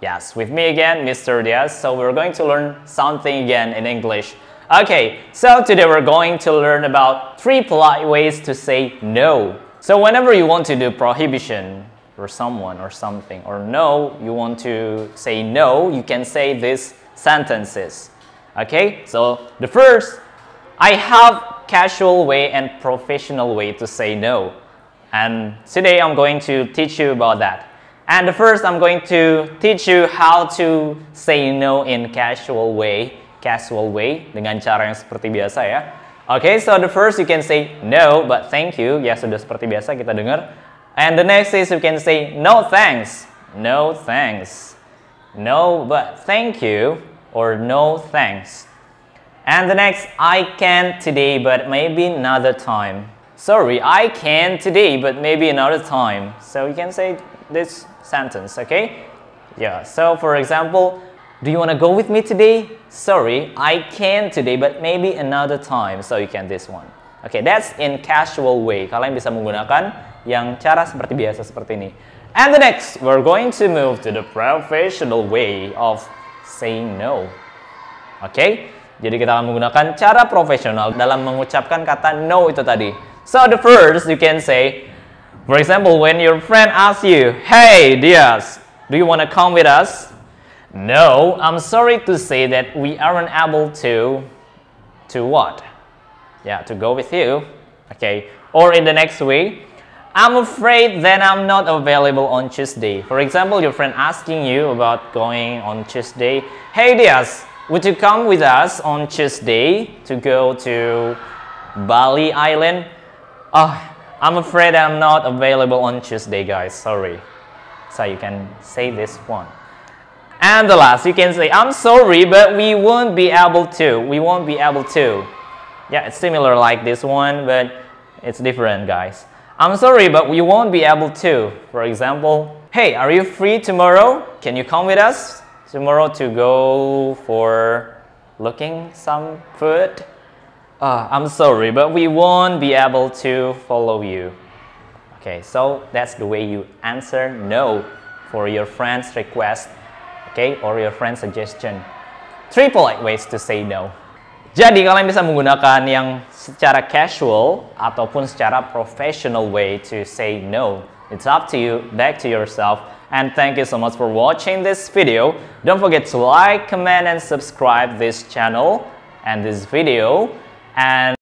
Yes, with me again, Mr. Diaz. So we're going to learn something again in English. Okay, so today we're going to learn about three polite ways to say no. So whenever you want to do prohibition for someone or something, or no, you want to say no, you can say these sentences. Okay, so the first, I have casual way and professional way to say no. And today I'm going to teach you about that. And first, I'm going to teach you how to say no in casual way, casual way dengan cara yang seperti biasa ya. Okay, so the first you can say no, but thank you. Ya sudah seperti biasa kita dengar. And the next is you can say no thanks, no thanks, no but thank you, or no thanks. And the next, I can today, but maybe another time. Sorry, I can today, but maybe another time. So you can say this sentence, okay? Yeah, so for example, do you want to go with me today? Sorry, I can today, but maybe another time. So you can this one. Okay, that's in casual way. Kalian bisa menggunakan yang cara seperti biasa seperti ini. And the next, we're going to move to the professional way of saying no. Okay? jadi kita akan menggunakan cara profesional dalam mengucapkan kata no itu tadi. So the first, you can say, For example, when your friend asks you, Hey Diaz, do you want to come with us? No, I'm sorry to say that we aren't able to. To what? Yeah, to go with you. Okay. Or in the next way, I'm afraid that I'm not available on Tuesday. For example, your friend asking you about going on Tuesday. Hey Diaz, would you come with us on Tuesday to go to Bali Island? Oh, I'm afraid I'm not available on Tuesday, guys. Sorry. So you can say this one. And the last, you can say, I'm sorry, but we won't be able to. We won't be able to. Yeah, it's similar like this one, but it's different, guys. I'm sorry, but we won't be able to. For example, hey, are you free tomorrow? Can you come with us tomorrow to go for looking some food? Uh, I'm sorry, but we won't be able to follow you. Okay, so that's the way you answer no for your friend's request, okay, or your friend's suggestion. Three polite ways to say no. Jadi kalian bisa menggunakan yang secara casual ataupun secara professional way to say no. It's up to you, back to yourself. And thank you so much for watching this video. Don't forget to like, comment, and subscribe this channel and this video and